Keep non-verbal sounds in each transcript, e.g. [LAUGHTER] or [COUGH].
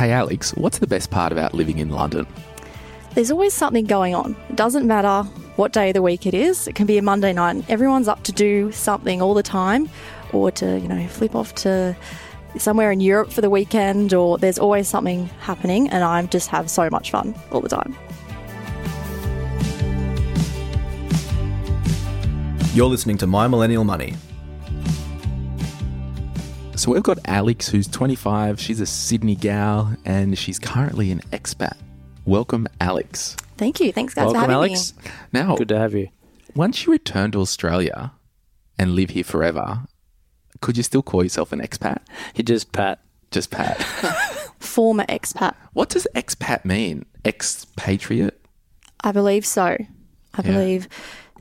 Hey, Alex, what's the best part about living in London? There's always something going on. It doesn't matter what day of the week it is. It can be a Monday night. and Everyone's up to do something all the time or to, you know, flip off to somewhere in Europe for the weekend or there's always something happening and I just have so much fun all the time. You're listening to My Millennial Money. So we've got Alex, who's 25. She's a Sydney gal, and she's currently an expat. Welcome, Alex. Thank you. Thanks guys Welcome, for having Alex. me. Now, Good to have you. once you return to Australia and live here forever, could you still call yourself an expat? You just Pat. Just Pat. [LAUGHS] Former expat. what does expat mean? Expatriate? I believe so. I Yeah. believe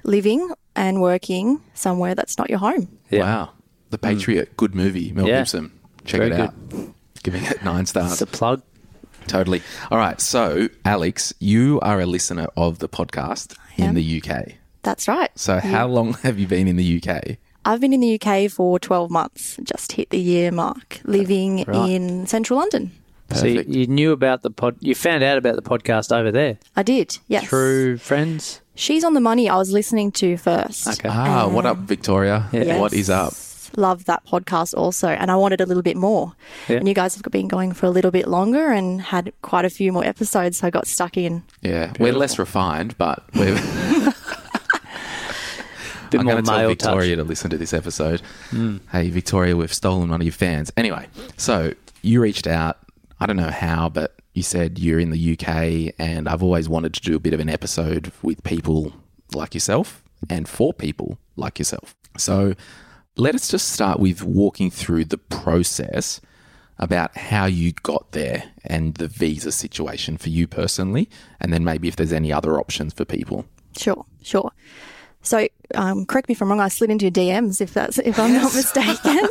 living and working somewhere that's not your home. Yeah. Wow. The Patriot. Good movie. Mel Yeah. Gibson. Check Very it out. [LAUGHS] Giving it nine stars. It's a plug. Totally. All right. So, Alex, you are a listener of the podcast in am. the UK. That's right. So, how long have you been in the UK? I've been in the UK for 12 months, just hit the year mark, living Right. in central London. So you, you knew about the pod. You found out about the podcast over there I did, yes. through friends. She's on the money I was listening to first. Okay. Ah, what up, Victoria? Yeah. What is up? Love that podcast also, and I wanted a little bit more. Yeah. And you guys have been going for a little bit longer and had quite a few more episodes, so I got stuck in. Yeah, we're less refined, but we're. [LAUGHS] [LAUGHS] Bit I'm going to tell Victoria touch. to listen to this episode. Hmm. Hey, Victoria, we've stolen one of your fans. Anyway, so you reached out. I don't know how, but you said you're in the UK, and I've always wanted to do a bit of an episode with people like yourself and for people like yourself. So let us just start with walking through the process about how you got there and the visa situation for you personally, and then maybe if there's any other options for people. Sure, sure. So, um, correct me if I'm wrong. I slid into your DMs if that's if I'm not mistaken. [LAUGHS]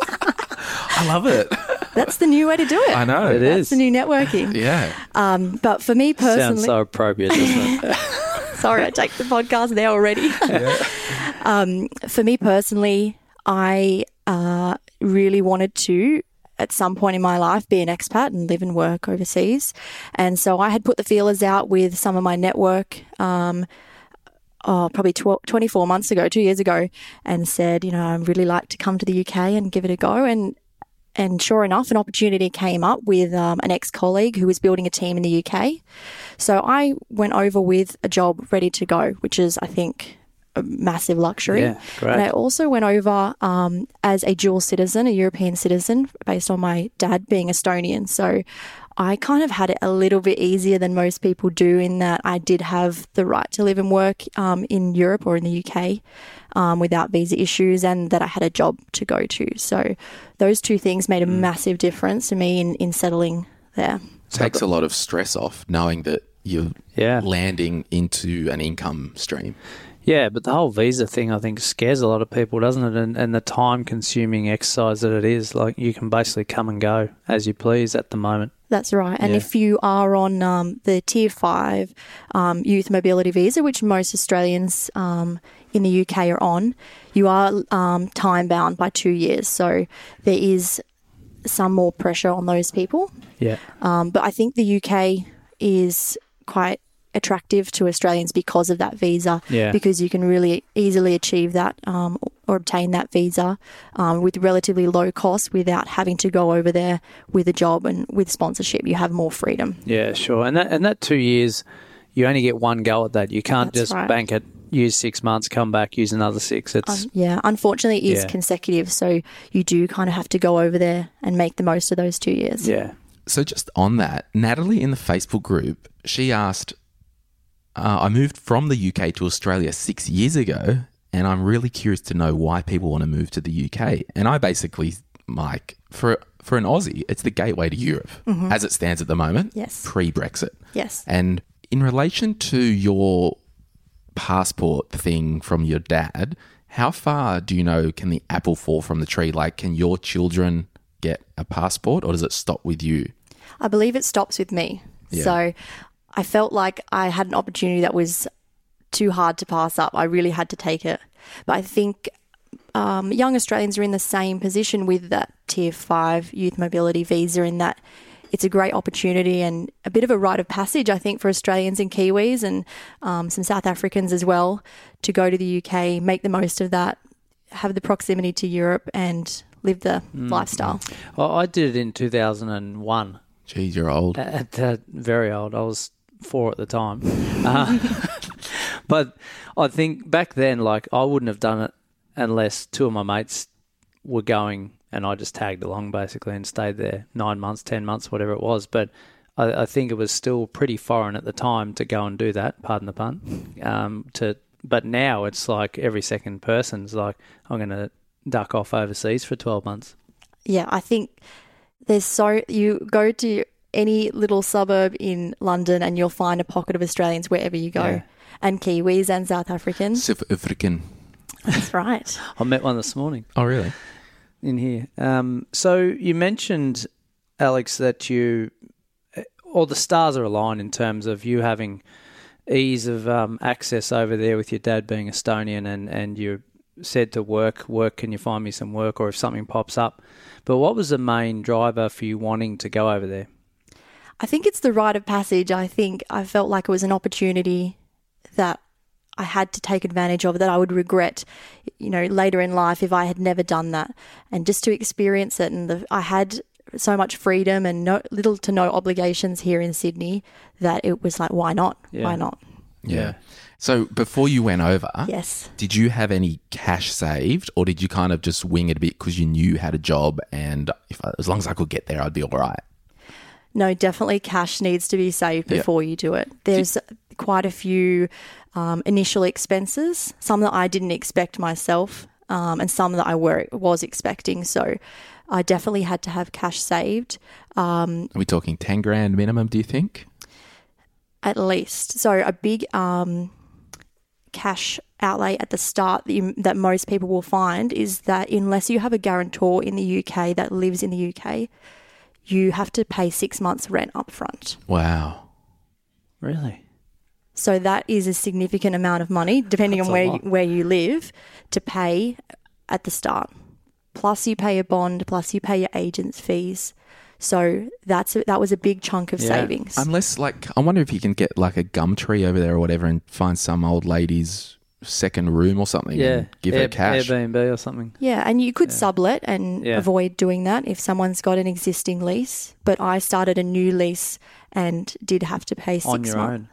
I love it. that's the new way to do it. I know. It That's is. the new networking. Yeah. Um, But for me personally, Sounds so appropriate, doesn't it? [LAUGHS] [LAUGHS] Sorry, I take the podcast there already. Yeah. um, for me personally, I uh, really wanted to, at some point in my life, be an expat and live and work overseas. And so I had put the feelers out with some of my network. Um, Oh, probably tw- 24 months ago, two years ago, and said, you know, I'd really like to come to the UK and give it a go. And and sure enough, an opportunity came up with um, an ex colleague who was building a team in the UK. So I went over with a job ready to go, which is, I think, a massive luxury. Yeah, great. And I also went over um, as a dual citizen, a European citizen, based on my dad being Estonian. So I kind of had it a little bit easier than most people do in that I did have the right to live and work um, in Europe or in the UK um, without visa issues and that I had a job to go to. So those two things made a Mm. massive difference to me in, in settling there. Takes a lot of stress off knowing that you're Yeah. landing into an income stream. Yeah, but the whole visa thing, I think, scares a lot of people, doesn't it? And, and the time consuming exercise that it is. Like, you can basically come and go as you please at the moment. That's right. And Yeah. if you are on um, the Tier 5 um, Youth Mobility Visa, which most Australians um, in the UK are on, you are um, time bound by two years. So there is some more pressure on those people. Yeah. Um, but I think the UK is quite attractive to Australians because of that visa. Yeah. Because you can really easily achieve that um, or obtain that visa um, with relatively low cost without having to go over there with a job and with sponsorship. You have more freedom. Yeah, sure. And that and that two years, you only get one go at that. You can't That's just right. bank it, use six months, come back, use another six. It's Um, yeah, unfortunately, it is Yeah. consecutive. So you do kind of have to go over there and make the most of those two years. yeah, So just on that, Natalie in the Facebook group, she asked, uh, "I moved from the UK to Australia six years ago, and I'm really curious to know why people want to move to the UK. And I basically, Mike, for for an Aussie, it's the gateway to Europe as it stands at the moment. Yes. Pre Brexit. Yes. And in relation to your passport thing from your dad, how far do you know can the apple fall from the tree? Like, can your children get a passport, or does it stop with you? I believe it stops with me. Yeah. So I felt like I had an opportunity that was too hard to pass up. I really had to take it. But I think um, young Australians are in the same position with that Tier 5 youth mobility visa in that it's a great opportunity and a bit of a rite of passage, I think, for Australians and Kiwis and um, some South Africans as well to go to the UK, make the most of that, have the proximity to Europe and live the lifestyle. Well, I did it in 2001. Geez, you're old. At that very old. I was four at the time. Uh, [LAUGHS] but I think back then, like, I wouldn't have done it unless two of my mates were going and I just tagged along basically and stayed there nine months, ten months, whatever it was. But I, I think it was still pretty foreign at the time to go and do that, pardon the pun. Um, to But now it's like every second person's like, I'm going to duck off overseas for 12 months. yeah, I think there's so you go to any little suburb in London and you'll find a pocket of Australians wherever you go, Yeah. and Kiwis and South Africans. South African. That's right. [LAUGHS] I met one this morning. Oh, really? in here. Um, so you mentioned, Alex, that you, all the stars are aligned in terms of you having ease of um, access over there with your dad being Estonian, and and you said to work, work, can you find me some work, or if something pops up. But what was the main driver for you wanting to go over there? I think it's the rite of passage. I think I felt like it was an opportunity that I had to take advantage of that I would regret, you know, later in life if I had never done that. And just to experience it, and the, I had so much freedom and no little to no obligations here in Sydney that it was like, why not? Yeah. Why not? Yeah. So before you went over, Yes. did you have any cash saved, or did you kind of just wing it a bit because you knew you had a job and if I, as long as I could get there, I'd be all right? No, definitely cash needs to be saved before you do it. There's quite a few um, initial expenses, some that I didn't expect myself, um, and some that I were was expecting. So I definitely had to have cash saved Are we talking ten grand minimum? Do you think? at least. So a big um, cash outlay at the start that, you, that most people will find is that unless you have a guarantor in the UK that lives in the UK, you have to pay six months rent up front. Wow. Really? So that is a significant amount of money, depending That's on where you, where you live, to pay at the start. Plus, you pay a bond. Plus, you pay your agent's fees. So that's a, that was a big chunk of Yeah. savings. Unless, like, I wonder if you can get like a gum tree over there or whatever, and find some old lady's second room or something. Yeah. and give Air- her cash. Airbnb or something. yeah, and you could sublet and Yeah. avoid doing that if someone's got an existing lease. But I started a new lease and did have to pay six On your months. own.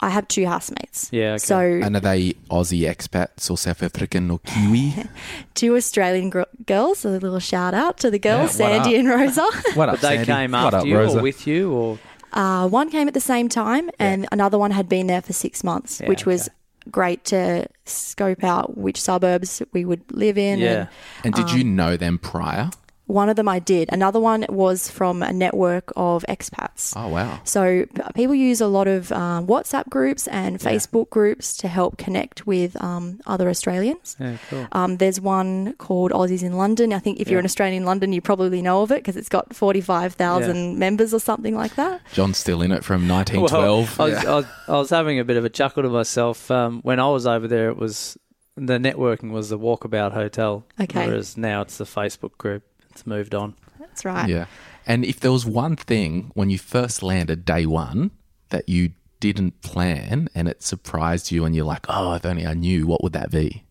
I have two housemates. Yeah, okay. So And are they Aussie expats or South African or Kiwi? [LAUGHS] two Australian gr- girls. A little shout out to the girls, Yeah, Sandy up? and Rosa. [LAUGHS] what up, But they Sandy? came after up, you Rosa? or with you or Uh, one came at the same time, and another one had been there for six months, Yeah, which was okay. Great to scope out which suburbs we would live in. Yeah. And did Um, you know them prior? And one of them I did. Another one was from a network of expats. Oh wow. So people use a lot of um, WhatsApp groups and Facebook groups to help connect with um, other Australians. Yeah, cool. Um, there's one called Aussies in London. I think if you're an Australian in London, you probably know of it because it's got 45,000 members or something like that. John's still in it from 1912. Well, I, was, Yeah. I, was, I was having a bit of a chuckle to myself. Um, when I was over there, it was the networking was the Walkabout Hotel. Okay. Whereas now it's the Facebook group. It's moved on. That's right. Yeah. And if there was one thing when you first landed day one that you didn't plan and it surprised you and you're like, oh, if only I knew, what would that be?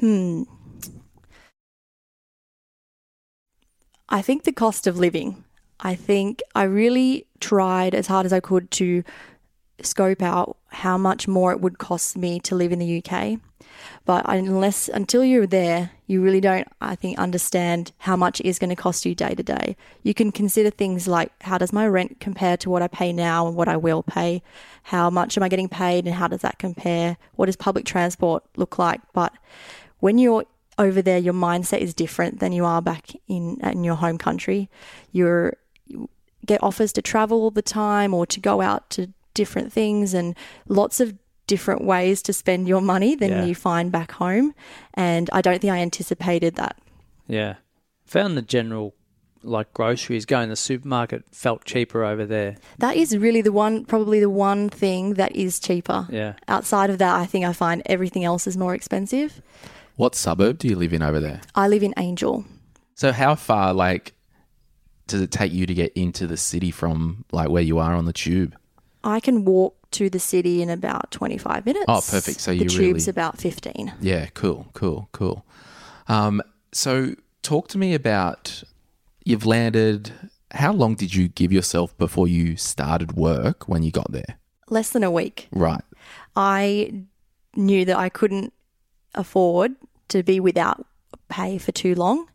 Hmm. I think the cost of living. I think I really tried as hard as I could to scope out how much more it would cost me to live in the UK. But unless until you're there, you really don't, I think, understand how much it is going to cost you day to day. You can consider things like how does my rent compare to what I pay now and what I will pay? How much am I getting paid and how does that compare? What does public transport look like? But when you're over there, your mindset is different than you are back in in your home country. You're you get offers to travel all the time or to go out to different things and lots of different ways to spend your money than Yeah. you find back home. And I don't think I anticipated that. Yeah. Found the general like groceries going to the supermarket felt cheaper over there. That is really the one, probably the one thing that is cheaper. Yeah. Outside of that, I think I find everything else is more expensive. What suburb do you live in over there? I live in Angel. So how far, like, does it take you to get into the city from like where you are on the tube? I can walk to the city in about 25 minutes. Oh, perfect. So the you tube's really- about 15. Yeah, cool, cool, cool. Um, so talk to me about you've landed. How long did you give yourself before you started work when you got there? Less than a week. Right. I knew that I couldn't afford to be without pay for too long.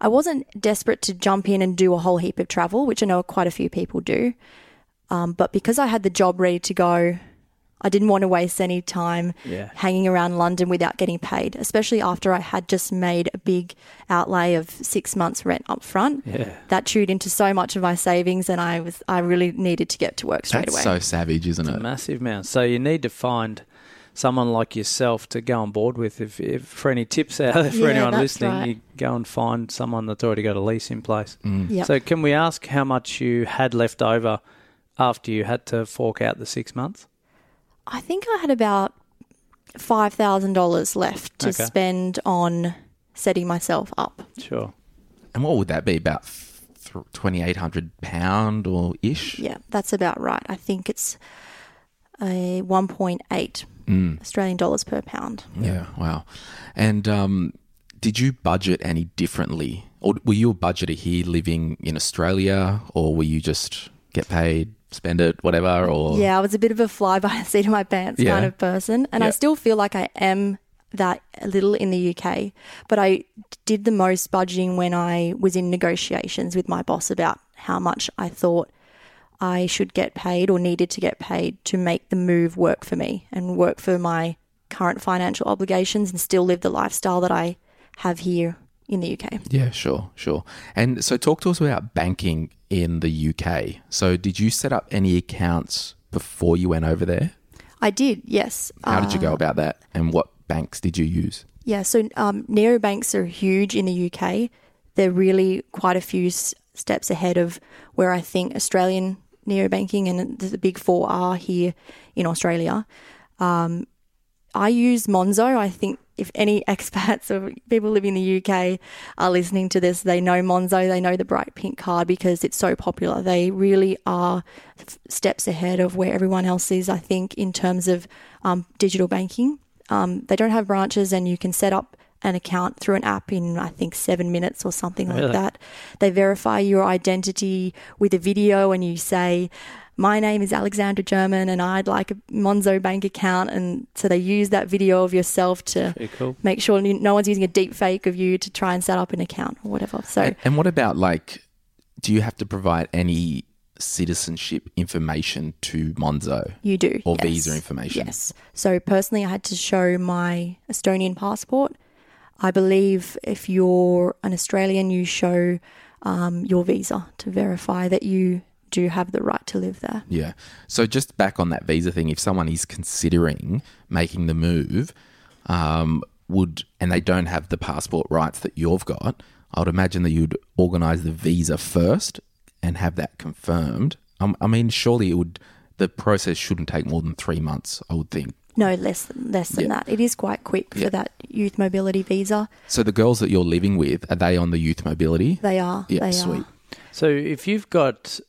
I wasn't desperate to jump in and do a whole heap of travel, which I know quite a few people do. Um, but because I had the job ready to go, I didn't want to waste any time Yeah. hanging around London without getting paid, especially after I had just made a big outlay of six months rent up front. Yeah. That chewed into so much of my savings, and I was I really needed to get to work straight That's away. so savage, isn't It's a it? massive amount. So you need to find someone like yourself to go on board with. If, if for any tips out there for Yeah, anyone listening, right. you go and find someone that's already got a lease in place. Yep. So can we ask how much you had left over after you had to fork out the six months? I think I had about five thousand dollars left to Okay. spend on setting myself up. Sure. And what would that be? About twenty eight hundred pound or ish? Yeah, that's about right. I think it's a one point eight Mm. Australian dollars per pound. Yeah. Wow. And um, did you budget any differently, or were you a budgeter here living in Australia, or were you just get paid, spend it, whatever? Or Yeah, I was a bit of a fly by the seat of my pants Yeah. kind of person, and I still feel like I am that a little in the UK. But I did the most budgeting when I was in negotiations with my boss about how much I thought I should get paid or needed to get paid to make the move work for me and work for my current financial obligations and still live the lifestyle that I have here in the UK. Yeah, sure, sure. And so, talk to us about banking in the UK. So, did you set up any accounts before you went over there? I did, yes. How did you Uh, go about that? And what banks did you use? Yeah, so um, neobanks are huge in the UK. They're really quite a few s- steps ahead of where I think Australian neobanking and the big four are here in Australia. Um, I use Monzo. I think if any expats or people living in the UK are listening to this, they know Monzo. They know the bright pink card because it's so popular. They really are steps ahead of where everyone else is, I think, in terms of um, digital banking. Um, they don't have branches, and you can set up an account through an app in, I think, seven minutes or something Really? like that. They verify your identity with a video, and you say, my name is Alexandra German and I'd like a Monzo bank account. And so they use that video of yourself to cool. make sure no one's using a deep fake of you to try and set up an account or whatever. So And, and what about like, do you have to provide any citizenship information to Monzo you do. or yes. visa information? Yes. So personally, I had to show my Estonian passport. I believe if you're an Australian, you show um, your visa to verify that you do have the right to live there. Yeah. So just back on that visa thing, if someone is considering making the move, um, would and they don't have the passport rights that you've got, I would imagine that you'd organise the visa first and have that confirmed. Um, I mean, surely it would. The process shouldn't take more than three months. I would think. No, less than, less than Yeah. that. It is quite quick Yeah. for that youth mobility visa. So the girls that you're living with are they on the youth mobility? They are. Yeah, they sweet. are. So if you've got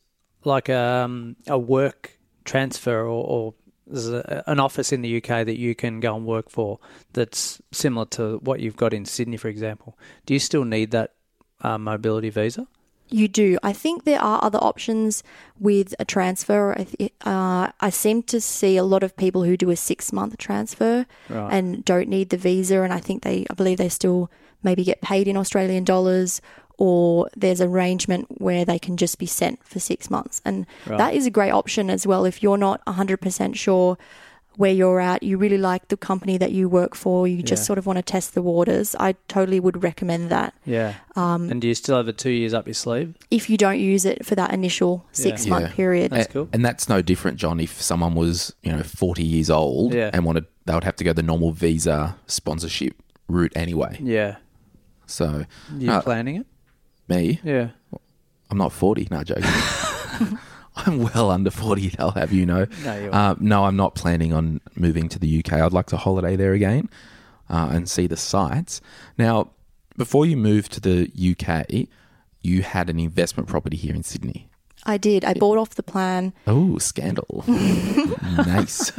like um, a work transfer or, or there's a, an office in the UK that you can go and work for that's similar to what you've got in Sydney, for example, do you still need that uh, mobility visa? You do. I think there are other options with a transfer. Uh, I seem to see a lot of people who do a six month transfer Right. and don't need the visa. And I think they, I believe they still maybe get paid in Australian dollars or there's arrangement where they can just be sent for six months. And Right. that is a great option as well. If you're not 100% sure where you're at, you really like the company that you work for, you just Yeah. sort of want to test the waters, I totally would recommend that. Yeah. Um, and do you still have the two years up your sleeve? if you don't use it for that initial six month Yeah. period. That's cool. And that's no different, John. If someone was, you know, 40 years old Yeah. and wanted, they would have to go the normal visa sponsorship route anyway. Yeah. So, You Uh, planning it? Me, Yeah. I'm not 40. No, joking. [LAUGHS] I'm well under 40, I'll have you know. No, you Uh, no, I'm not planning on moving to the UK. I'd like to holiday there again uh, and see the sights. Now, before you moved to the UK, you had an investment property here in Sydney. I did. I bought off the plan. Oh, scandal. [LAUGHS] nice.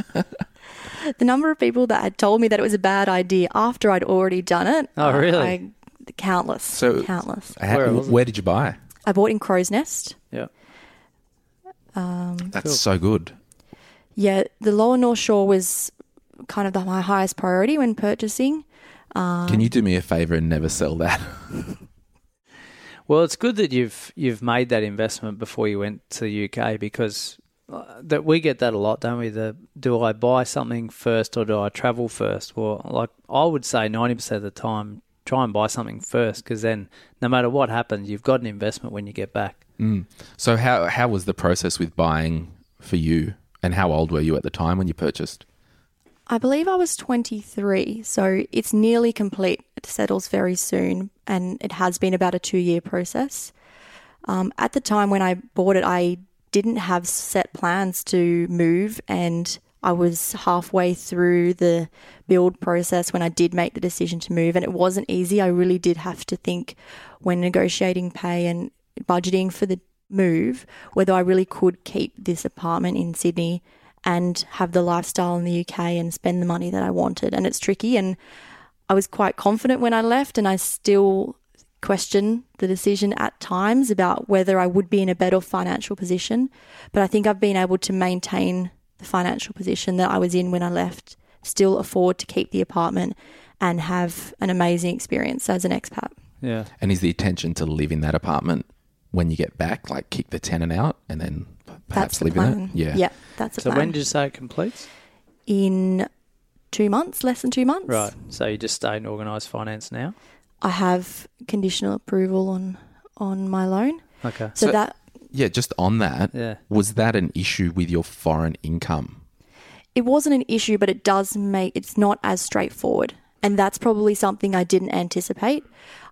The number of people that had told me that it was a bad idea after I'd already done it. Oh, really? I, countless. So- countless. How- Where where did you buy? I bought in Crow's Nest. Yeah. That's Cool. so good. Yeah, the Lower North Shore was kind of the, my highest priority when purchasing. Can you do me a favor and never sell that? [LAUGHS] Well, it's good that you've you've made that investment before you went to the UK because uh, that we get that a lot, don't we? The do I buy something first or do I travel first? Well, like I would say, ninety percent of the time, try and buy something first because then, no matter what happens, you've got an investment when you get back. So how how was the process with buying for you? And how old were you at the time when you purchased? I believe I was 23, so it's nearly complete. It settles very soon, and it has been about a two year process. Um, at the time when I bought it, I didn't have set plans to move, and I was halfway through the build process when I did make the decision to move, and it wasn't easy. I really did have to think when negotiating pay and budgeting for the move whether I really could keep this apartment in Sydney and have the lifestyle in the UK and spend the money that I wanted. And it's tricky. And I was quite confident when I left, and I still question the decision at times about whether I would be in a better financial position. But I think I've been able to maintain the financial position that I was in when I left, still afford to keep the apartment and have an amazing experience as an expat. Yeah. And is the intention to live in that apartment when you get back, like kick the tenant out and then perhaps the live plan. in it? Yeah. Yeah, that's the So plan. when did you say it completes? in two months, less than two months. Right. So you just stay in organised finance now. I have conditional approval on on my loan. Okay. So, So- that Yeah, just on that, Yeah. was that an issue with your foreign income? it wasn't an issue, but it does make it's not as straightforward. And that's probably something I didn't anticipate.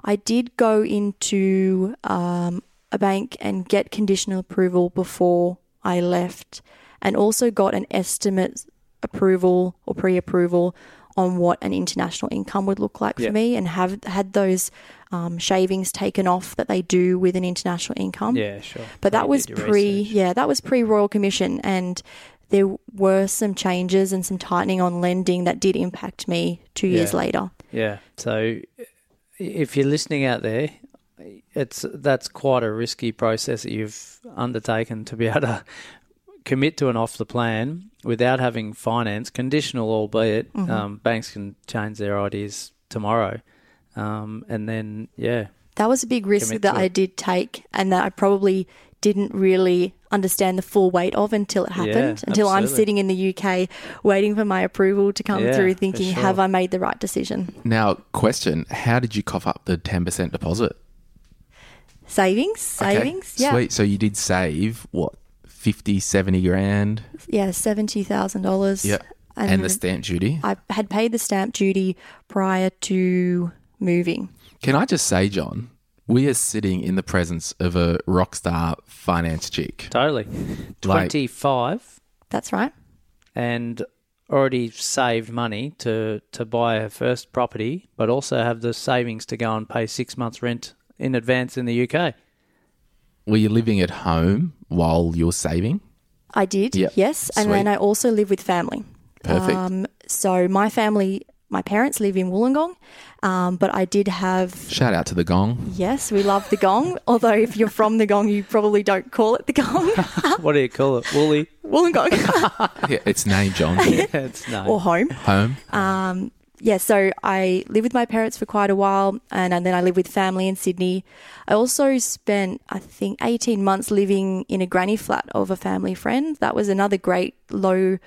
I did go into um, a bank and get conditional approval before I left, and also got an estimate approval or pre approval on what an international income would look like Yeah. for me, and have had those um, shavings taken off that they do with an international income. Yeah, sure. But that was pre, research. yeah, that was pre Royal Commission, and there were some changes and some tightening on lending that did impact me two years later. Yeah. So if you're listening out there, it's that's quite a risky process that you've undertaken to be [LAUGHS] able to commit to an off the plan without having finance, conditional albeit. Mm-hmm. Um, banks can change their ideas tomorrow, um, and then yeah, That was a big risk that I did take, and that I probably didn't really understand the full weight of until it happened. until I'm sitting in the UK waiting for my approval to come Yeah, through, thinking, sure. have I made the right decision? Now, question: How did you cough up the ten percent deposit? Savings, Okay, savings, yeah, Sweet. So you did save what 50, 70 grand? yeah, seventy thousand dollars. Yeah. And, the stamp duty. I had paid the stamp duty prior to moving. Can I just say, John, we are sitting in the presence of a rock star finance chick. totally. Like- Twenty five That's right. and already saved money to to buy her first property, but also have the savings to go and pay six months rent in advance in the UK. Were you living at home while you're saving? I did, Yep. yes. And then I also live with family. Perfect. Um, so my family my parents live in Wollongong, um, but I did have Shout out to the gong. Yes, we love the gong. Although if you're from the gong, you probably don't call it the gong. [LAUGHS] what do you call it? Woolly? Wollongong [LAUGHS] Yeah, it's name John. [LAUGHS] it's no. or home. Home. Yeah, so I lived with my parents for quite a while, and, and then I lived with family in Sydney. I also spent, I think, 18 months living in a granny flat of a family friend. That was another great low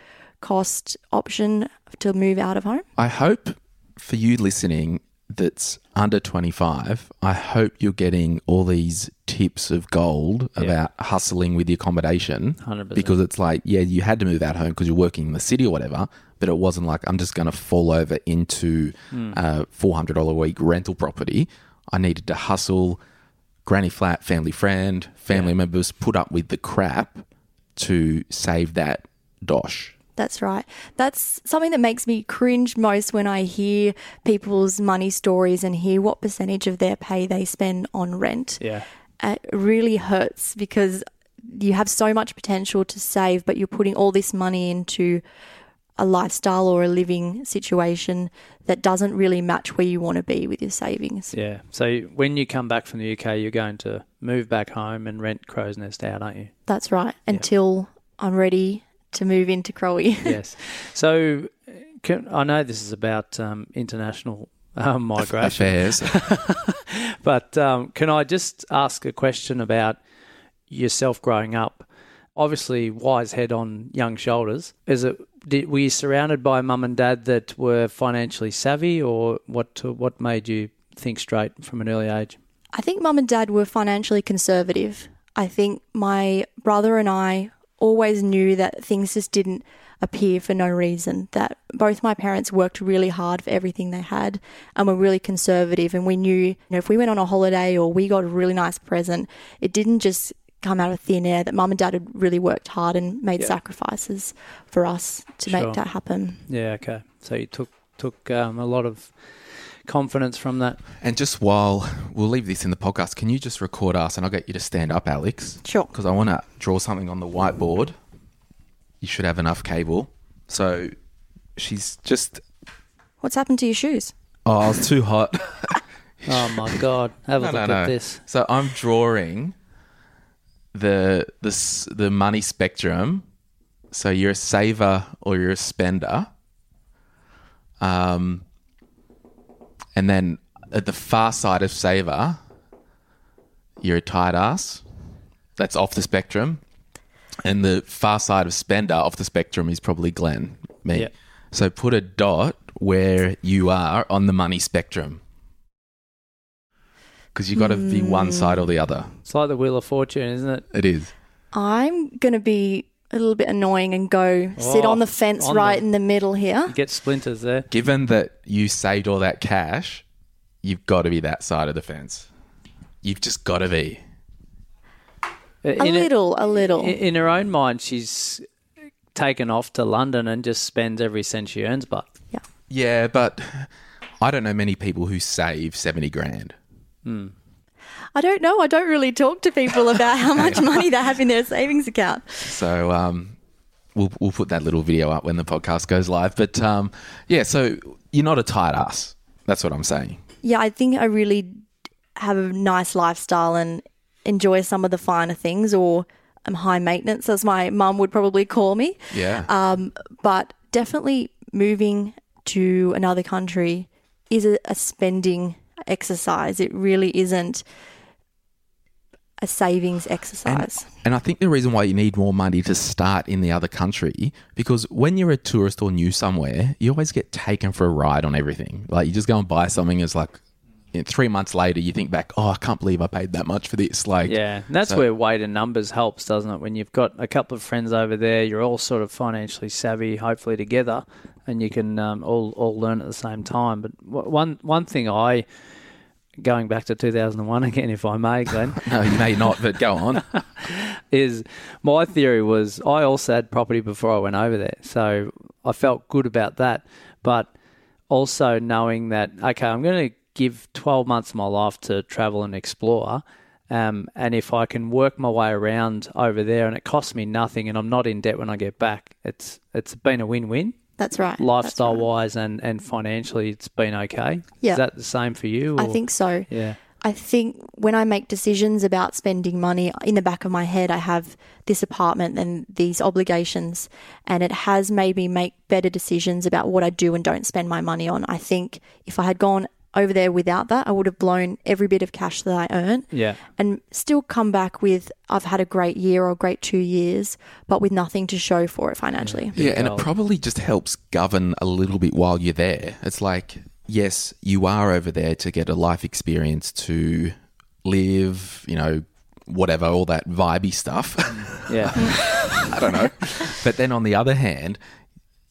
cost option to move out of home. I hope for you listening that's under 25, I hope you're getting all these tips of gold about hustling with the accommodation. 100%. Because it's like, yeah, you had to move out home because you're working in the city or whatever, but it wasn't like I'm just going to fall over into hmm. uh, a $400 a week rental property. I needed to hustle, granny flat, family friend, family members, put up with the crap to save that dosh. That's right. That's something that makes me cringe most when I hear people's money stories and hear what percentage of their pay they spend on rent. Yeah. It really hurts because you have so much potential to save, but you're putting all this money into a lifestyle or a living situation that doesn't really match where you want to be with your savings. Yeah. So when you come back from the UK, you're going to move back home and rent Crow's Nest out, aren't you? That's right. Until I'm ready to move into Crowy. [LAUGHS] yes. So can, I know this is about um, international um, [LAUGHS] migration, Affairs. [LAUGHS] but um, can I just ask a question about yourself growing up? Obviously, wise head on young shoulders. Is it? Did, were you surrounded by mum and dad that were financially savvy, or what? What made you think straight from an early age? I think mum and dad were financially conservative. I think my brother and I always knew that things just didn't appear for no reason. That both my parents worked really hard for everything they had and were really conservative. And we knew, you know, if we went on a holiday or we got a really nice present, it didn't just come out of thin air. That mum and dad had really worked hard and made sacrifices for us to Sure. make that happen. Yeah. Okay. So you took took um, a lot of confidence from that. And just while we'll leave this in the podcast, can you just record us and I'll get you to stand up, Alex? Sure. Because I want to draw something on the whiteboard. You should have enough cable. So she's just. What's happened to your shoes? Oh, I was too hot. [LAUGHS] Oh my God! Have a no, look no, at no. this. So I'm drawing the the the money spectrum. So you're a saver or you're a spender. Um, and then at the far side of saver, you're a tight ass. That's off the spectrum. And the far side of spender off the spectrum is probably Glen, me. Yeah. So put a dot where you are on the money spectrum. Because you've got to be one hmm. side or the other. It's like the Wheel of Fortune, isn't it? It is. I'm going to be a little bit annoying and go sit Oh, on the oh, fence on right the- in the middle here. Get splinters there. Given that you saved all that cash, you've got to be that side of the fence. You've just got to be. Uh, a In little, a little. in, in her own mind, she's taken off to London and just spends every cent she earns. But yeah. Yeah, but I don't know many people who save 70 grand. Hmm. I don't know. I don't really talk to people about how [LAUGHS] much money they have in their savings account. So um, we'll, we'll put that little video up when the podcast goes live. But um, yeah, so you're not a tight ass. That's what I'm saying. Yeah, I think I really have a nice lifestyle and enjoy some of the finer things, or I'm high maintenance, as my mum would probably call me. Yeah. Um, but definitely moving to another country is a, a spending exercise. It really isn't a savings exercise. And I think the reason why you need more money to start in the other country, because when you're a tourist or new somewhere, you always get taken for a ride on everything. Like you just go and buy something, it's like you know, three months later, you think back, oh, I can't believe I paid that much for this. Like, yeah, and that's So- where weight and numbers helps, doesn't it? When you've got a couple of friends over there, you're all sort of financially savvy, hopefully together, and you can um, all all learn at the same time. But one one thing I going back to 2001 again, if I may, Glen. [LAUGHS] no, you may not, but go on. [LAUGHS] is my theory was I also had property before I went over there. So I felt good about that. But also knowing that, okay, I'm going to give 12 months of my life to travel and explore. Um, and if I can work my way around over there and it costs me nothing and I'm not in debt when I get back, it's it's been a win win. That's right. Lifestyle right. wise and, and financially it's been okay. Yeah. Is that the same for you? I think so. Yeah. I think when I make decisions about spending money, in the back of my head, I have this apartment and these obligations, and it has made me make better decisions about what I do and don't spend my money on. I think if I had gone over there without that, I would have blown every bit of cash that I earn Yeah. and still come back with, I've had a great year or a great two years, but with nothing to show for it financially. Yeah, and it probably just helps govern a little bit while you're there. It's like, yes, you are over there to get a life experience to live, you know, whatever, all that vibey stuff. Yeah. [LAUGHS] I don't know. But then on the other hand,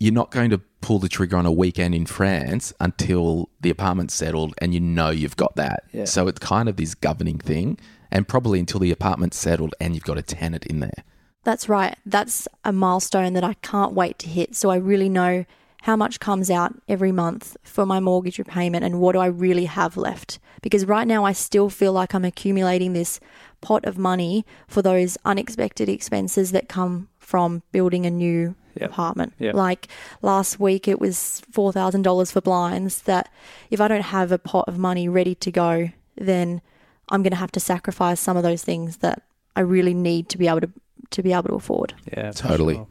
you're not going to pull the trigger on a weekend in France until the apartment's settled and you know you've got that. Yeah. So it's kind of this governing thing, and probably until the apartment's settled and you've got a tenant in there. That's right. That's a milestone that I can't wait to hit. So I really know how much comes out every month for my mortgage repayment and what do I really have left. Because right now I still feel like I'm accumulating this pot of money for those unexpected expenses that come from building a new Yep. apartment. Yep. Like last week it was $4,000 for blinds that if I don't have a pot of money ready to go, then I'm going to have to sacrifice some of those things that I really need to be able to to be able to afford. Yeah. Totally. sure.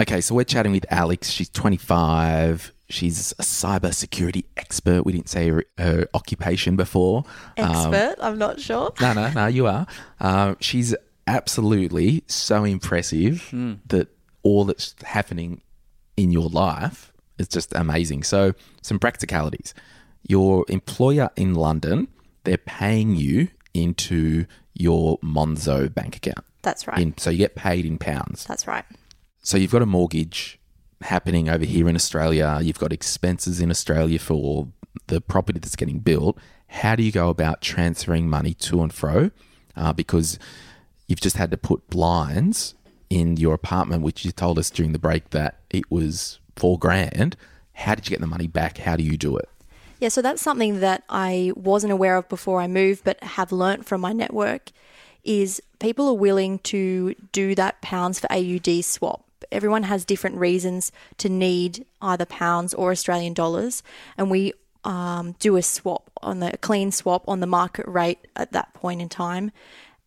Okay, so we're chatting with Alex. She's 25. She's a cybersecurity expert. We didn't say her, her occupation before. Um, I'm not sure. no, no, no, you are. Um, she's absolutely so impressive that all that's happening in your life is just amazing. So, some practicalities. Your employer in London, they're paying you into your Monzo bank account. That's right. In, so you get paid in pounds. That's right. So you've got a mortgage happening over here in Australia. You've got expenses in Australia for the property that's getting built. How do you go about transferring money to and fro? Uh, because you've just had to put blinds in your apartment, which you told us during the break that it was four grand. How did you get the money back? How do you do it? Yeah, so that's something that I wasn't aware of before I moved, but have learnt from my network is people are willing to do that pounds for AUD swap. Everyone has different reasons to need either pounds or Australian dollars, and we um, do a swap on the a clean swap on the market rate at that point in time.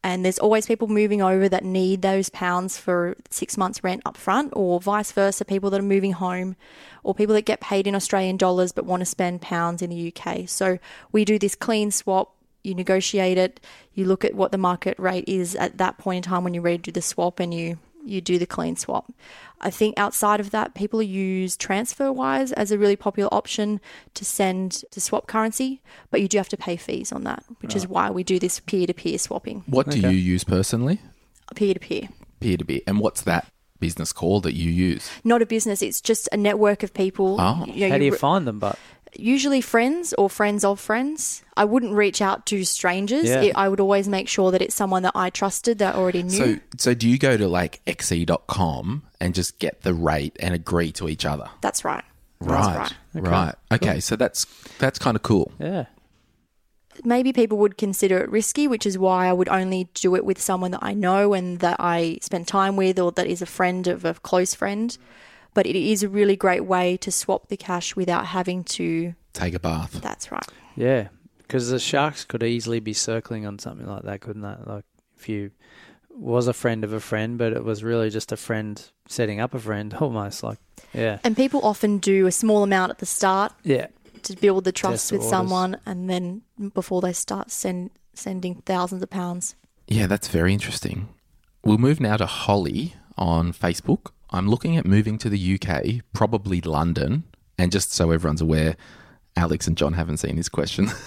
And there's always people moving over that need those pounds for six months' rent up front, or vice versa, people that are moving home, or people that get paid in Australian dollars but want to spend pounds in the UK. So we do this clean swap. You negotiate it, you look at what the market rate is at that point in time when you're ready to do the swap, and you you do the clean swap. I think outside of that, people use TransferWise as a really popular option to send to swap currency, but you do have to pay fees on that, which is why we do this peer to peer swapping, What do Okay. you use personally? peer to peer. Peer to peer. And what's that business call that you use? Not a business; it's just a network of people. Oh. You know, How do you re- find them? But usually friends or friends of friends. I wouldn't reach out to strangers. Yeah. It, I would always make sure that it's someone that I trusted that I already knew. So, so do you go to like xe.com and just get the rate and agree to each other? That's right. Right, That's right. Okay, so that's that's kind of cool. yeah. maybe people would consider it risky, which is why I would only do it with someone that I know and that I spend time with or that is a friend of a close friend. But it is a really great way to swap the cash without having to. Take a bath. That's right. Yeah, because the sharks could easily be circling on something like that, couldn't they? Like if you was a friend of a friend, but it was really just a friend setting up a friend, [LAUGHS] almost like yeah, And people often do a small amount at the start yeah, to build the trust Test with waters. someone, and then before they start send, sending thousands of pounds. Yeah, that's very interesting. We'll move now to Holly on Facebook. I'm looking at moving to the UK, probably London. And just so everyone's aware, Alex and John haven't seen this question. [LAUGHS]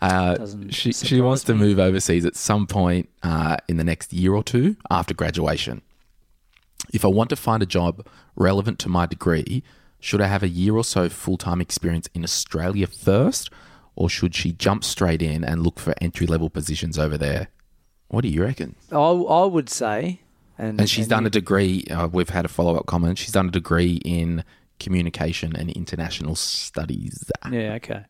uh, she she wants to me. move overseas at some point uh, in the next year or two after graduation. If I want to find a job relevant to my degree, should I have a year or so full time experience in Australia first, or should she jump straight in and look for entry level positions over there? What do you reckon? I I would say, and And she's done you- a degree. Uh, we've had a follow up comment. She's done a degree in communication and international studies. Yeah, okay.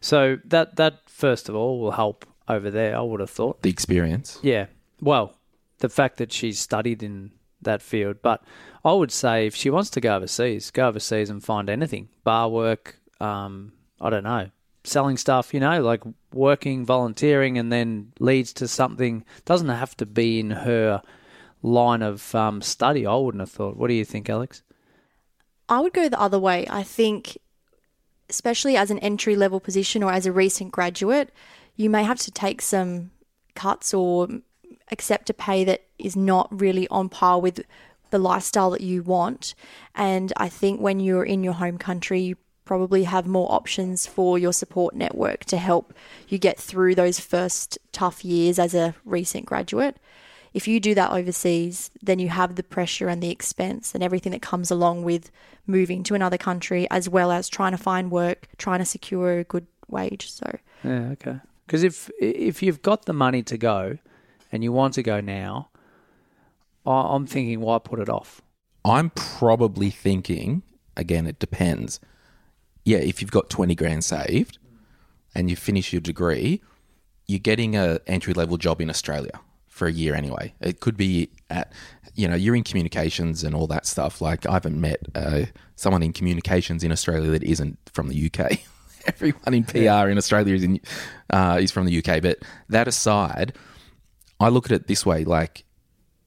So that that first of all will help over there. I would have thought. The experience. Yeah. Well, the fact that she's studied in that field. But I would say if she wants to go overseas, go overseas and find anything bar work. Um, I don't know, selling stuff. You know, like working, volunteering, and then leads to something. Doesn't have to be in her line of um, study. I wouldn't have thought. What do you think, Alex? I would go the other way. I think, especially as an entry level position or as a recent graduate, you may have to take some cuts or accept a pay that is not really on par with the lifestyle that you want. And I think when you're in your home country, you probably have more options for your support network to help you get through those first tough years as a recent graduate. If you do that overseas, then you have the pressure and the expense and everything that comes along with moving to another country, as well as trying to find work, trying to secure a good wage. So, Yeah, okay. Because if if you've got the money to go, and you want to go now, I- I'm thinking, why put it off? I'm probably thinking, again, it depends. Yeah, if you've got 20 grand saved and you finish your degree, you're getting a entry level job in Australia for a year anyway. It could be at, you know, you're in communications and all that stuff. Like, I haven't met uh, someone in communications in Australia that isn't from the UK. [LAUGHS] Everyone in PR in Australia is, in, uh, is from the UK. But that aside, I look at it this way like,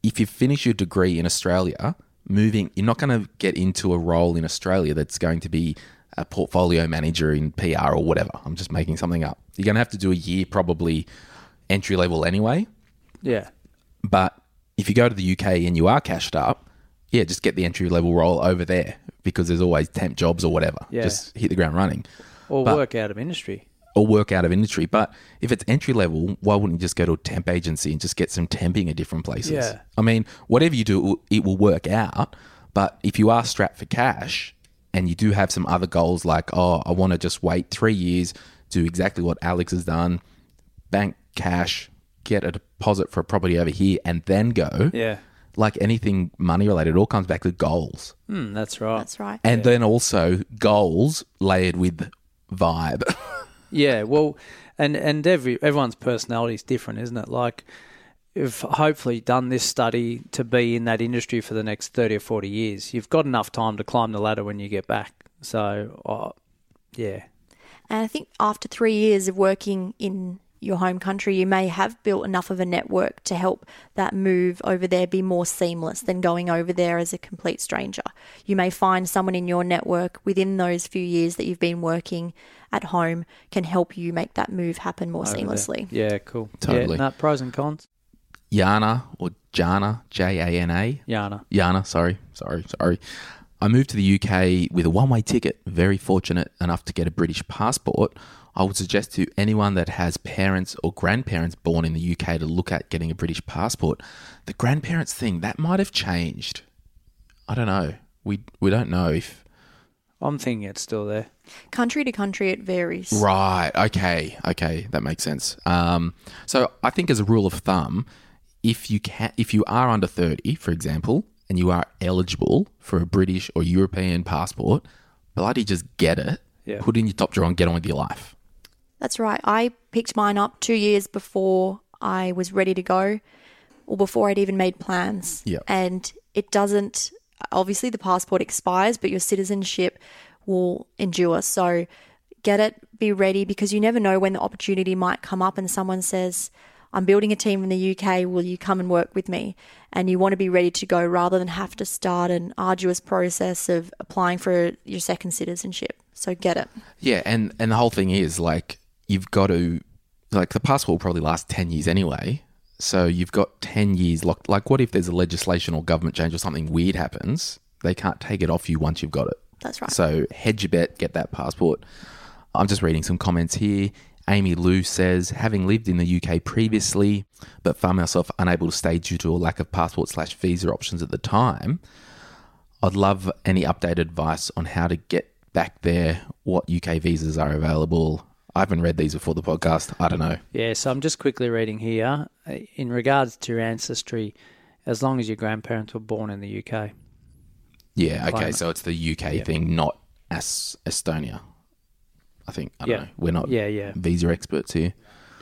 if you finish your degree in Australia, moving, you're not going to get into a role in Australia that's going to be a portfolio manager in PR or whatever. I'm just making something up. You're going to have to do a year probably entry level anyway. Yeah, But if you go to the UK and you are cashed up, yeah, just get the entry level role over there because there's always temp jobs or whatever. Yeah. Just hit the ground running or But- work out of industry. or work out of industry. But if it's entry level, why wouldn't you just go to a temp agency and just get some temping at different places? Yeah. I mean, whatever you do, it will- it will work out. But if you are strapped for cash and you do have some other goals like, oh, I want to just wait three years, do exactly what Alex has done, bank cash, get a deposit for a property over here, and then go. Yeah, Like anything money related, it all comes back to goals. Hmm, that's right. that's right. And then also goals layered with vibe. [LAUGHS] Yeah, well, and and every everyone's personality is different, isn't it? Like, you've hopefully done this study to be in that industry for the next thirty or forty years. You've got enough time to climb the ladder when you get back. So, uh, yeah, And I think after three years of working in your home country, you may have built enough of a network to help that move over there be more seamless than going over there as a complete stranger. You may find someone in your network within those few years that you've been working at home can help you make that move happen more over there. seamlessly. Yeah, cool. Totally. Yeah, no, pros and cons. Yana or Jana, J A N A. Yana. Yana, sorry, sorry, sorry. I moved to the UK with a one way ticket, very fortunate enough to get a British passport. I would suggest to anyone that has parents or grandparents born in the UK to look at getting a British passport. The grandparents thing, that might have changed. I don't know. We we don't know if I'm thinking it's still there. Country to country, it varies. Right. Okay. Okay. That makes sense. Um, so I think as a rule of thumb, if you can, if you are under thirty, for example, and you are eligible for a British or European passport, bloody just get it. Yeah. Put it in your top drawer and get on with your life. That's right. I picked mine up two years before I was ready to go, or before I'd even made plans. Yep. And it doesn't, obviously, the passport expires, but your citizenship will endure. So get it, be ready, because you never know when the opportunity might come up and someone says, I'm building a team in the UK, will you come and work with me? And you want to be ready to go rather than have to start an arduous process of applying for your second citizenship. So get it. Yeah, and and the whole thing is like you've got to like the passport will probably last ten years anyway. So you've got ten years locked. Like, what if there's a legislation or government change or something weird happens? They can't take it off you once you've got it. That's right. So hedge your bet, get that passport. I'm just reading some comments here. Amy Lou says, having lived in the UK previously, but found myself unable to stay due to a lack of passport slash visa options at the time. I'd love any updated advice on how to get back there, what UK visas are available. I haven't read these before the podcast. I don't know. Yeah, so I'm just quickly reading here. Uh, In regards to your ancestry, as long as your grandparents were born in the UK. Yeah, okay, Climate. so it's the UK thing, not as Estonia. I think I don't Yeah. know. We're not Yeah, yeah. visa experts here.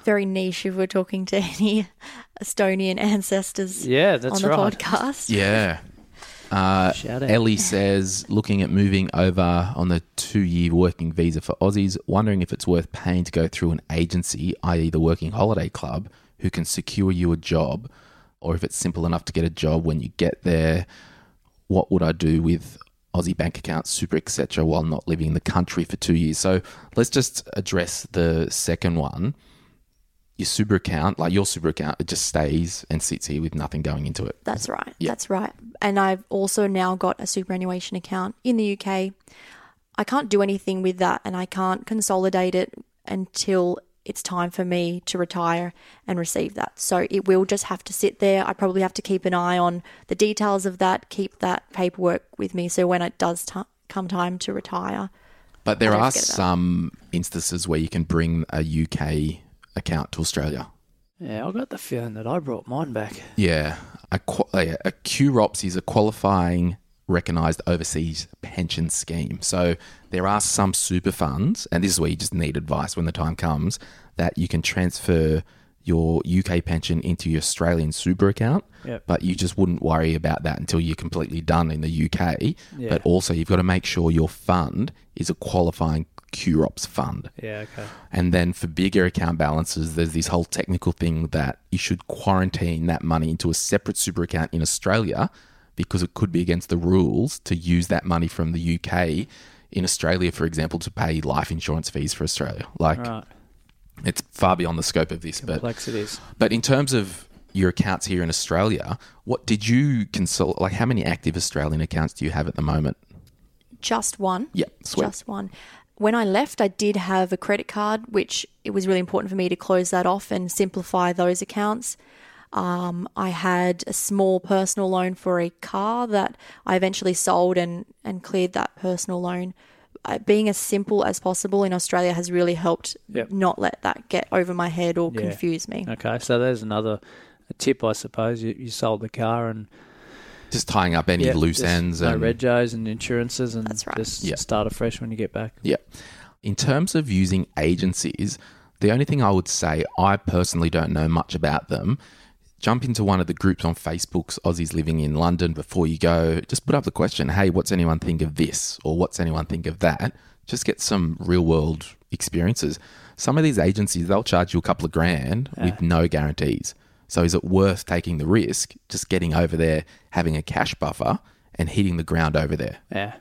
very niche if we're talking to any Estonian ancestors Yeah, that's on the right. podcast. Yeah. Uh, Ellie says, looking at moving over on the two year working visa for Aussies, wondering if it's worth paying to go through an agency, i.e., the Working Holiday Club, who can secure you a job, or if it's simple enough to get a job when you get there. What would I do with Aussie bank accounts, super, etc., while not living in the country for two years? So let's just address the second one. Your super account, like your super account, it just stays and sits here with nothing going into it. That's right. Yeah. That's right. And I've also now got a superannuation account in the UK. I can't do anything with that and I can't consolidate it until it's time for me to retire and receive that. So it will just have to sit there. I probably have to keep an eye on the details of that, keep that paperwork with me. So when it does t- come time to retire, But there are forget about it. some instances where you can bring a UK account to Australia. Yeah, I got the feeling that I brought mine back. Yeah, a, a, a QROPS is a qualifying recognised overseas pension scheme. So there are some super funds, and this is where you just need advice when the time comes, that you can transfer your UK pension into your Australian super account, Yep. but you just wouldn't worry about that until you're completely done in the UK. Yeah. But also, you've got to make sure your fund is a qualifying QROPS fund. Yeah, okay. And then for bigger account balances, there's this whole technical thing that you should quarantine that money into a separate super account in Australia because it could be against the rules to use that money from the UK in Australia, for example, to pay life insurance fees for Australia. Like Right. it's far beyond the scope of this. But Complexities. but in terms of your accounts here in Australia, what did you consult? Like how many active Australian accounts do you have at the moment? just one. Yep, sweet. Just one. When I left, I did have a credit card, which it was really important for me to close that off and simplify those accounts. Um, I had a small personal loan for a car that I eventually sold and, and cleared that personal loan. Uh, being as simple as possible in Australia has really helped Yep. not let that get over my head or Yeah. confuse me. Okay, so there's another a tip, I suppose. You, you sold the car and Just tying up any yeah, loose just ends no and regos and insurances, and That's right. just Yeah. start afresh when you get back. Yeah. In terms of using agencies, the only thing I would say, I personally don't know much about them. Jump into one of the groups on Facebook's Aussies Living in London before you go. Just put up the question, hey, what's anyone think of this? Or what's anyone think of that? Just get some real world experiences. Some of these agencies, they'll charge you a couple of grand with no guarantees. So is it worth taking the risk, just getting over there, having a cash buffer, and hitting the ground over there? Yeah.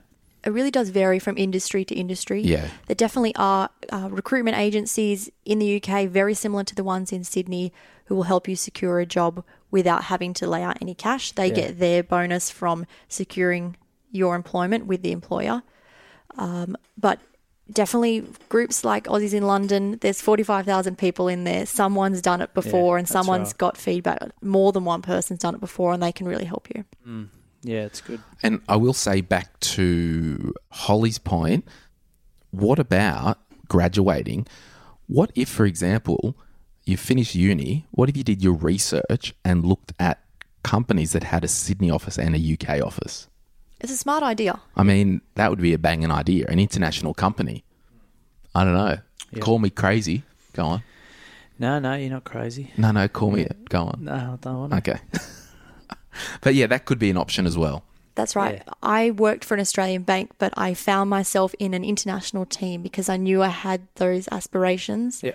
it really does vary from industry to industry. Yeah. There definitely are uh, recruitment agencies in the UK, very similar to the ones in Sydney, who will help you secure a job without having to lay out any cash. They get their bonus from securing your employment with the employer. Um, but definitely groups like Aussies in London, there's 45,000 people in there. Someone's done it before and that's someone's right. got feedback. More than one person's done it before and they can really help you. Mm. Yeah, it's good. And I will say back to Holly's point, what about graduating? What if, for example, you finish uni? What if you did your research and looked at companies that had a Sydney office and a UK office? It's a smart idea. I mean, that would be a banging idea, an international company. I don't know. Call me crazy. Go on. No, no, you're not crazy. No, no, call me it. Go on. No, I don't want to. Okay. [LAUGHS] but yeah, that could be an option as well. That's right. Yeah. I worked for an Australian bank, but I found myself in an international team because I knew I had those aspirations. Yeah.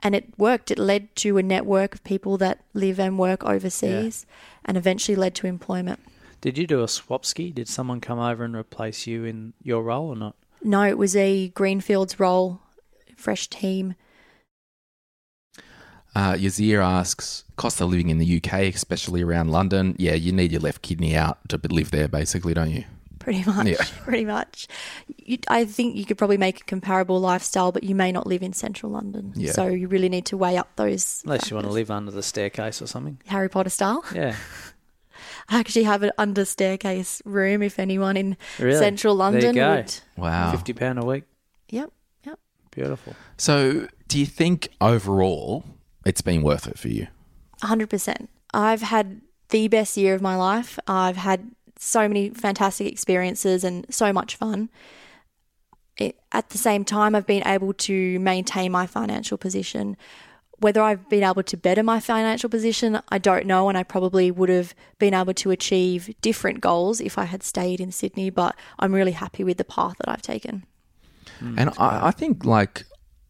And it worked. It led to a network of people that live and work overseas and eventually led to employment. Did you do a swap ski? Did someone come over and replace you in your role or not? No, it was a Greenfields role, fresh team. Uh, Yazir asks, cost of living in the UK, especially around London. Yeah, you need your left kidney out to live there, basically, don't you? Pretty much, Yeah. [LAUGHS] pretty much. You, I think you could probably make a comparable lifestyle, but you may not live in central London. Yeah. So you really need to weigh up those. Unless you want to live under the staircase or something. Harry Potter style. Yeah. [LAUGHS] I actually have an under staircase room if anyone in Really? central There you London go. would. Wow. Fifty pound a week. Yep, yep. Beautiful. So, do you think overall it's been worth it for you? 100%. I've had the best year of my life. I've had so many fantastic experiences and so much fun. It, at the same time, I've been able to maintain my financial position whether I've been able to better my financial position, I don't know. And I probably would have been able to achieve different goals if I had stayed in Sydney. But I'm really happy with the path that I've taken. Hmm, and I, I think like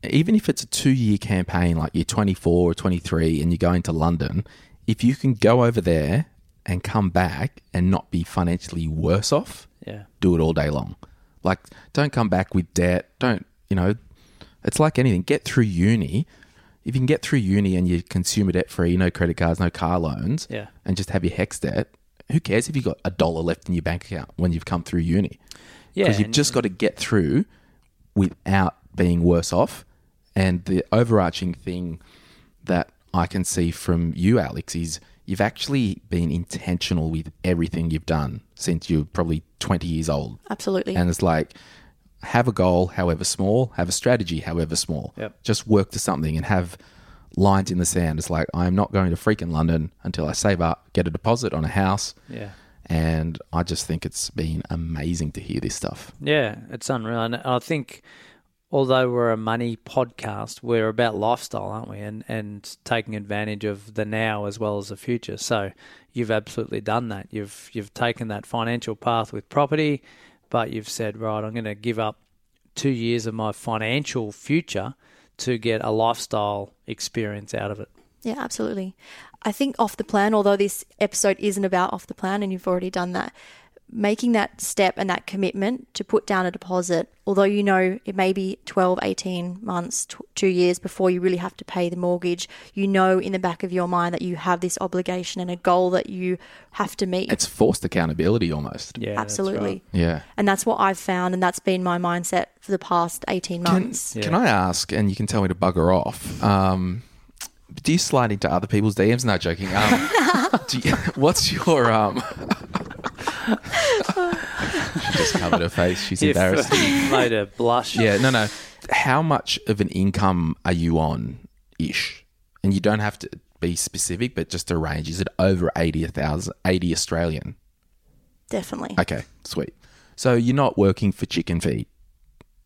even if it's a two year campaign, like you're 24 or 23 and you're going to London, if you can go over there and come back and not be financially worse off, Yeah. do it all day long. Like, don't come back with debt. Don't, you know, it's like anything. Get through uni. If you can get through uni and you're consumer debt free, no credit cards, no car loans, Yeah. and just have your HECS debt, who cares if you've got a dollar left in your bank account when you've come through uni? Yeah. Because you've and- just got to get through without being worse off. And the overarching thing that I can see from you, Alex, is you've actually been intentional with everything you've done since you're probably 20 years old. Absolutely. And it's like, have a goal, however small, have a strategy, however small. Yep. Just work to something and have lines in the sand. It's like, I'm not going to freaking London until I save up, get a deposit on a house. Yeah. And I just think it's been amazing to hear this stuff. Yeah, it's unreal. And I think although we're a money podcast, we're about lifestyle, aren't we? And and taking advantage of the now as well as the future. So you've absolutely done that. You've you've taken that financial path with property, but you've said, right, I'm going to give up two years of my financial future to get a lifestyle experience out of it. Yeah, absolutely. I think off the plan, although this episode isn't about off the plan and you've already done that, making that step and that commitment to put down a deposit, although you know it may be 12, 18 months, tw- two years before you really have to pay the mortgage, you know in the back of your mind that you have this obligation and a goal that you have to meet. It's forced accountability almost. Yeah, absolutely. right. Yeah. And that's what I've found, and that's been my mindset for the past 18 Can, months. can I ask, and you can tell me to bugger off, um, do you slide into other people's DMs? No, joking. Um, [LAUGHS] do you, [LAUGHS] what's your. Um, she just covered her face. She's You've embarrassed. [LAUGHS] made her blush. Yeah, no, no. How much of an income are you on ish? And you don't have to be specific, but just a range. Is it over 80,000, 80 Australian? Definitely. Okay, sweet. So you're not working for chicken feed.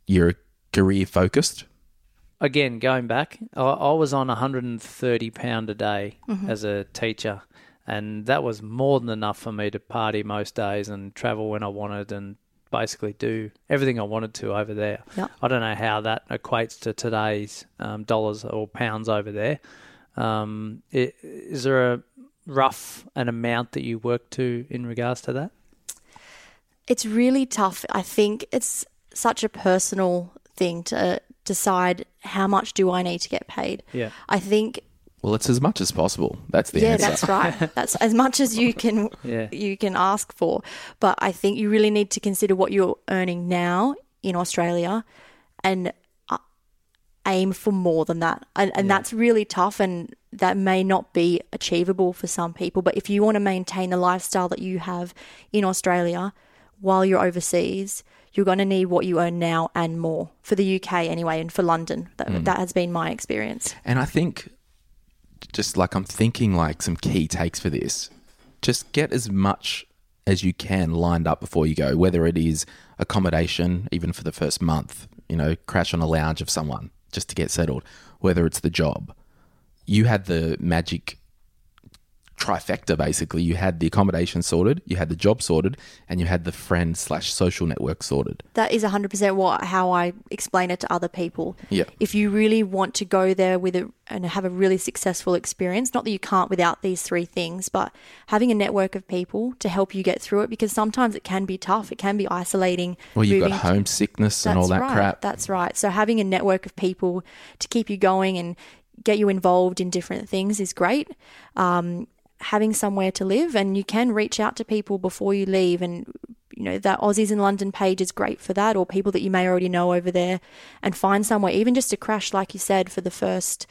You're career focused. again, going back, I, I was on 130 pound a day mm-hmm. as a teacher, and that was more than enough for me to party most days and travel when I wanted and basically do everything I wanted to over there. I don't know how that equates to today's um, dollars or pounds over there. Um, i- is there a rough an amount that you work to in regards to that? it's really tough. I think it's such a personal thing to decide how much do I need to get paid. Yeah. I think Well, it's as much as possible. That's the yeah, answer. that's right. [LAUGHS] That's as much as you can Yeah. you can ask for. But I think you really need to consider what you're earning now in Australia and uh, aim for more than that. And, and that's really tough and that may not be achievable for some people. But if you want to maintain the lifestyle that you have in Australia while you're overseas, you're going to need what you earn now and more for the UK anyway, and for London. That, that has been my experience. And I think, just like I'm thinking, like some key takes for this, just get as much as you can lined up before you go, whether it is accommodation, even for the first month, you know, crash on a lounge of someone just to get settled, whether it's the job. You had the magic trifecta basically you had the accommodation sorted you had the job sorted and you had the friend slash social network sorted That is 100% what how I explain it to other people. Yeah. If you really want to go there with a and have a really successful experience, not that you can't without these three things, but having a network of people to help you get through it because sometimes it can be tough. It can be isolating. well you've got moving homesickness and all that right. crap That's right. So having a network of people to keep you going and get you involved in different things is great. Um, having somewhere to live, and you can reach out to people before you leave, and you know that Aussies in London page is great for that, or people that you may already know over there, and find somewhere, even just to crash, like you said, for the first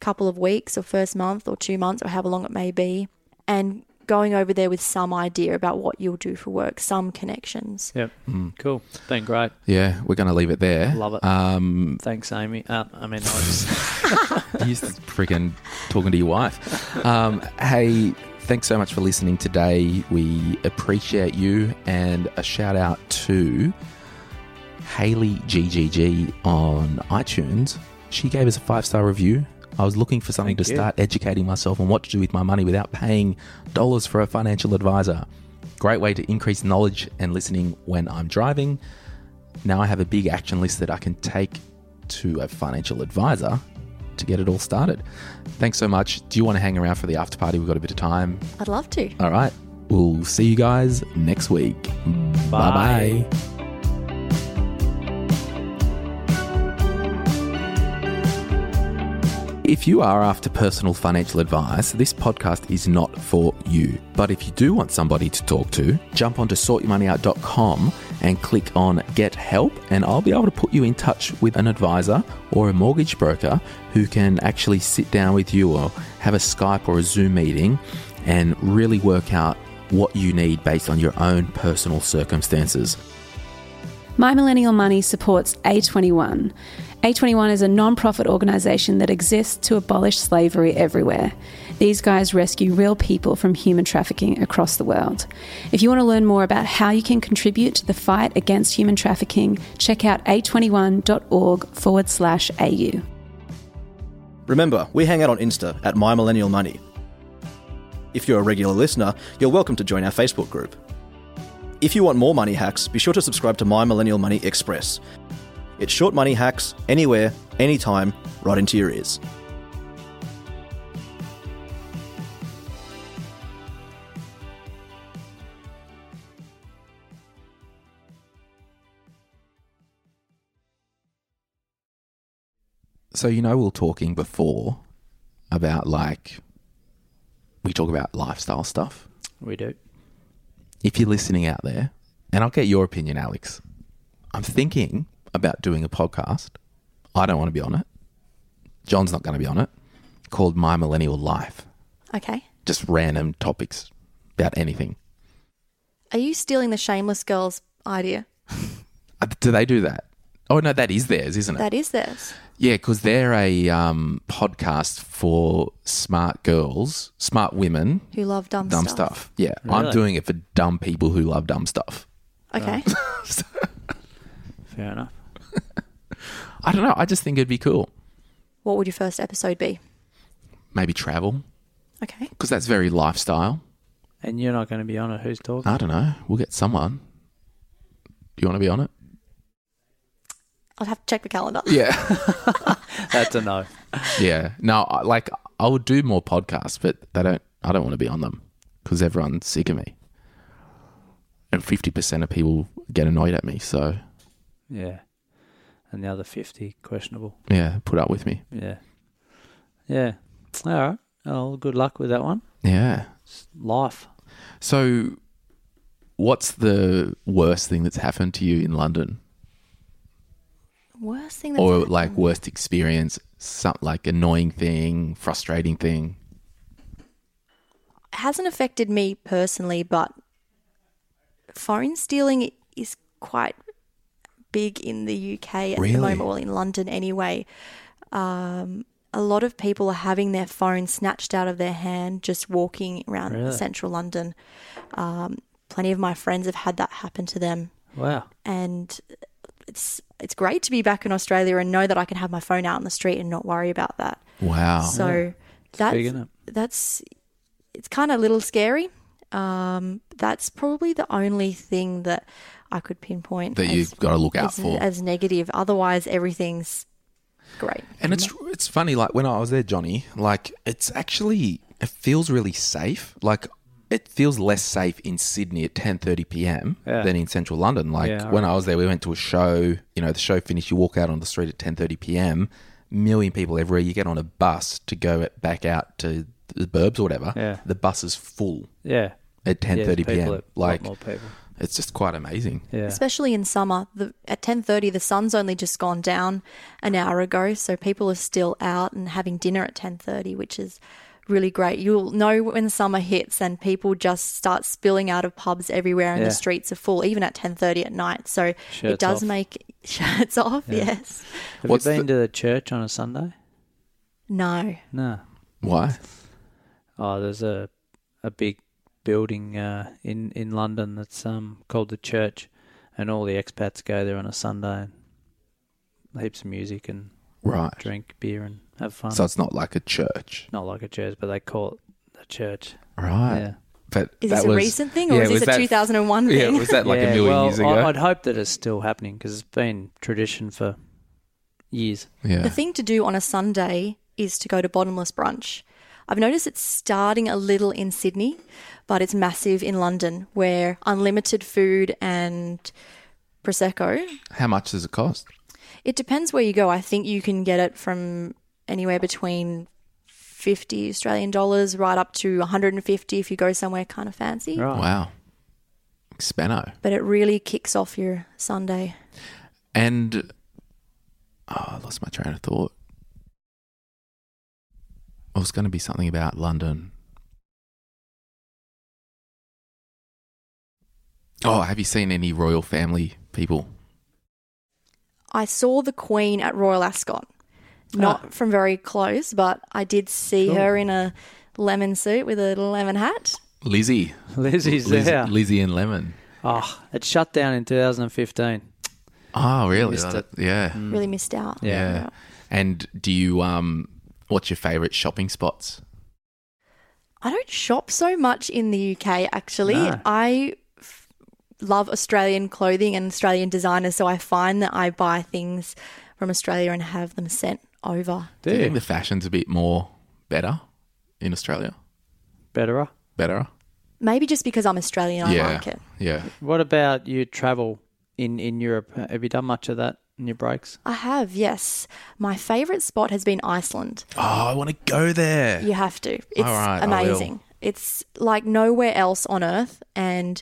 couple of weeks or first month or two months or however long it may be, and going over there with some idea about what you'll do for work, some connections. Yep. Cool. Been great. yeah we're going to leave it there Love it. um Thanks, Amy. Uh, I mean, I was, [LAUGHS] He's freaking talking to your wife. Um, hey, thanks so much for listening today. We appreciate you, and a shout out to Haley GGG on iTunes. She gave us a five star review. I was looking for something Thank to you. start educating myself on what to do with my money without paying dollars for a financial advisor. Great way to increase knowledge and listening when I'm driving. Now I have a big action list that I can take to a financial advisor to get it all started. Thanks so much. Do you want to hang around for the after party? We've got a bit of time. I'd love to. All right. We'll see you guys next week. Bye Bye. bye. If you are after personal financial advice, this podcast is not for you. But if you do want somebody to talk to, jump onto sortyourmoneyout.com and click on Get Help, and I'll be able to put you in touch with an advisor or a mortgage broker who can actually sit down with you or have a Skype or a Zoom meeting and really work out what you need based on your own personal circumstances. My Millennial Money supports A21. A21 is a non profit organisation that exists to abolish slavery everywhere. These guys rescue real people from human trafficking across the world. If you want to learn more about how you can contribute to the fight against human trafficking, check out a21.org forward slash AU. Remember, we hang out on Insta at My Millennial Money. If you're a regular listener, you're welcome to join our Facebook group. If you want more money hacks, be sure to subscribe to My Millennial Money Express. It's short money hacks anywhere, anytime, right into your ears. So, you know, we were talking before about like, we talk about lifestyle stuff. We do. If you're listening out there, and I'll get your opinion, Alex, I'm thinking about doing a podcast. I don't want to be on it. John's not going to be on it. Called My Millennial Life. Okay. Just random topics about anything. Are you stealing the Shameless Girls idea? [LAUGHS] Uh, Do they do that? Oh, no, that is theirs, isn't it? That is theirs. Yeah, because they're a um, podcast for smart girls, smart women, Who love dumb, dumb stuff. stuff. Yeah, I'm doing it for dumb people who love dumb stuff. Okay. [LAUGHS] Fair enough. [LAUGHS] I don't know. I just think it'd be cool. what would your first episode be? Maybe travel, Okay. because that's very lifestyle. And you're not going to be on it. Who's talking? I don't know. We'll get someone. Do you want to be on it? I'll have to check the calendar. [LAUGHS] Yeah. [LAUGHS] That's a no. yeah. No, I- like I would do more podcasts, but they don't. I don't want to be on them because everyone's sick of me, and fifty percent of people get annoyed at me. So Yeah. And the other 50, questionable. yeah, put up with me. Yeah. Yeah. All right. Oh, good luck with that one. Yeah. It's life. So, what's the worst thing that's happened to you in London, Worst thing that's or happened. like worst experience, some like annoying thing, frustrating thing? hasn't affected me personally, but phone stealing is quite big in the UK at Really? the moment, or in London anyway. Um, a lot of people are having their phone snatched out of their hand just walking around Really? central London. Um, plenty of my friends have had that happen to them, Wow. and it's it's great to be back in Australia and know that I can have my phone out in the street and not worry about that. Wow. So Big, that's isn't it? that's it's kind of a little scary. Um, that's probably the only thing that I could pinpoint that as, you've got to look out as, for. as negative. Otherwise, everything's great. And it's it's funny, like when I was there, Johnny, like it's actually it feels really safe. Like it feels less safe in Sydney at ten thirty PM Yeah. than in central London. Like Yeah, when I was there we went to a show, you know, the show finished, you walk out on the street at ten thirty PM, million people everywhere, you get on a bus to go back out to the burbs or whatever. Yeah. The bus is full Yeah. at ten Yeah, thirty people PM. are- Like more people. It's just quite amazing. Yeah. Especially in summer, the, at ten thirty, the sun's only just gone down an hour ago, so people are still out and having dinner at ten thirty, which is really great. You'll know when summer hits and people just start spilling out of pubs everywhere, and Yeah. the streets are full, even at ten thirty at night. So it does off. make [LAUGHS] shirts off. Yes. Have What's you been the- to the church on a Sunday? No. No. Why? Oh, there's a a big building uh, in in London that's um called the church, and all the expats go there on a Sunday. and Heaps of music and Right. drink beer and have fun. So it's not like a church. Not like a church, but they call it a church. Right. Yeah. But Is that this a was, recent thing or yeah, is this a that- 2001 Yeah, thing? was that like yeah, a million well, years ago? I- I'd hope that it's still happening because it's been tradition for years. yeah. The thing to do on a Sunday is to go to bottomless brunch. I've noticed it's starting a little in Sydney, but it's massive in London where unlimited food and prosecco. How much does it cost? It depends where you go. I think you can get it from anywhere between 50 Australian dollars right up to 150 if you go somewhere kind of fancy. Right. Wow. Spanno. But it really kicks off your Sunday. And oh, I lost my train of thought. It was going to be something about London. Oh, have you seen any royal family people? I saw the Queen at Royal Ascot. Not ah. from very close, but I did see Cool. her in a lemon suit with a lemon hat. Lizzie. Lizzie's Liz- there. Lizzie and Lemon. Oh, it shut down in 2015. Oh, ah, really? Missed oh, That- it. Yeah. Really missed out. Yeah. And do you um what's your favorite shopping spots? I don't shop so much in the UK actually. No. I f- love Australian clothing and Australian designers, so I find that I buy things from Australia and have them sent over. Do you think the fashion's a bit more better in Australia? betterer. Better? Maybe just because I'm Australian, I like it. Yeah. What about you travel in, in Europe? Have you done much of that in your breaks? I have, yes. My favourite spot has been Iceland. Oh, I want to go there. You have to. It's All right, I will. amazing. It's like nowhere else on earth. And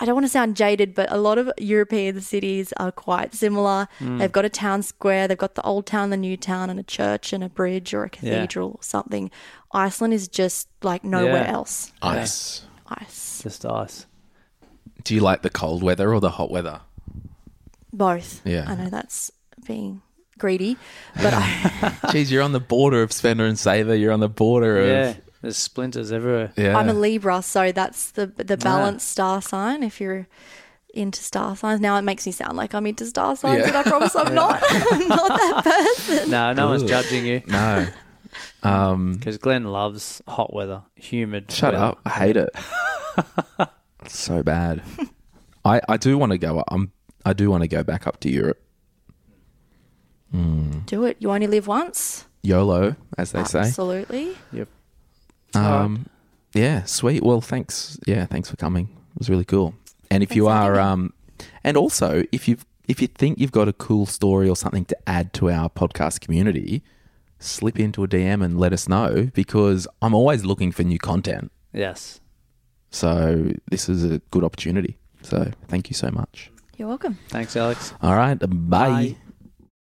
I don't want to sound jaded, but a lot of European cities are quite similar. Hmm. They've got a town square, they've got the old town, the new town, and a church and a bridge or a Yeah. cathedral or something. Iceland is just like nowhere Yeah. else. Ice. Ice. Just ice. Do you like the cold weather or the hot weather? Both. Yeah. I know that's being greedy, but I, [LAUGHS] [LAUGHS] Geez, you're on the border of spender and saver. You're on the border of Yeah, there's splinters everywhere. yeah. I'm a Libra, so that's the the balanced star sign. If you're into star signs, now it makes me sound like I'm into star signs, Yeah. and I promise I'm [LAUGHS] not. I'm not that person. No, no one's judging you no. Um, because Glen loves hot weather, humid. shut weather. up. I hate it. it's so bad. I I do want to go. I'm I do want to go back up to Europe. Do it. You only live once. YOLO, as they say. Absolutely. Um, yeah, sweet. Well, thanks. Yeah, thanks for coming. It was really cool. And if you Thanks for are, having um, and also if you if you think you've got a cool story or something to add to our podcast community, slip into a DM and let us know because I'm always looking for new content. Yes. So this is a good opportunity. So thank you so much. You're welcome. Thanks, Alex. All right, bye. Bye.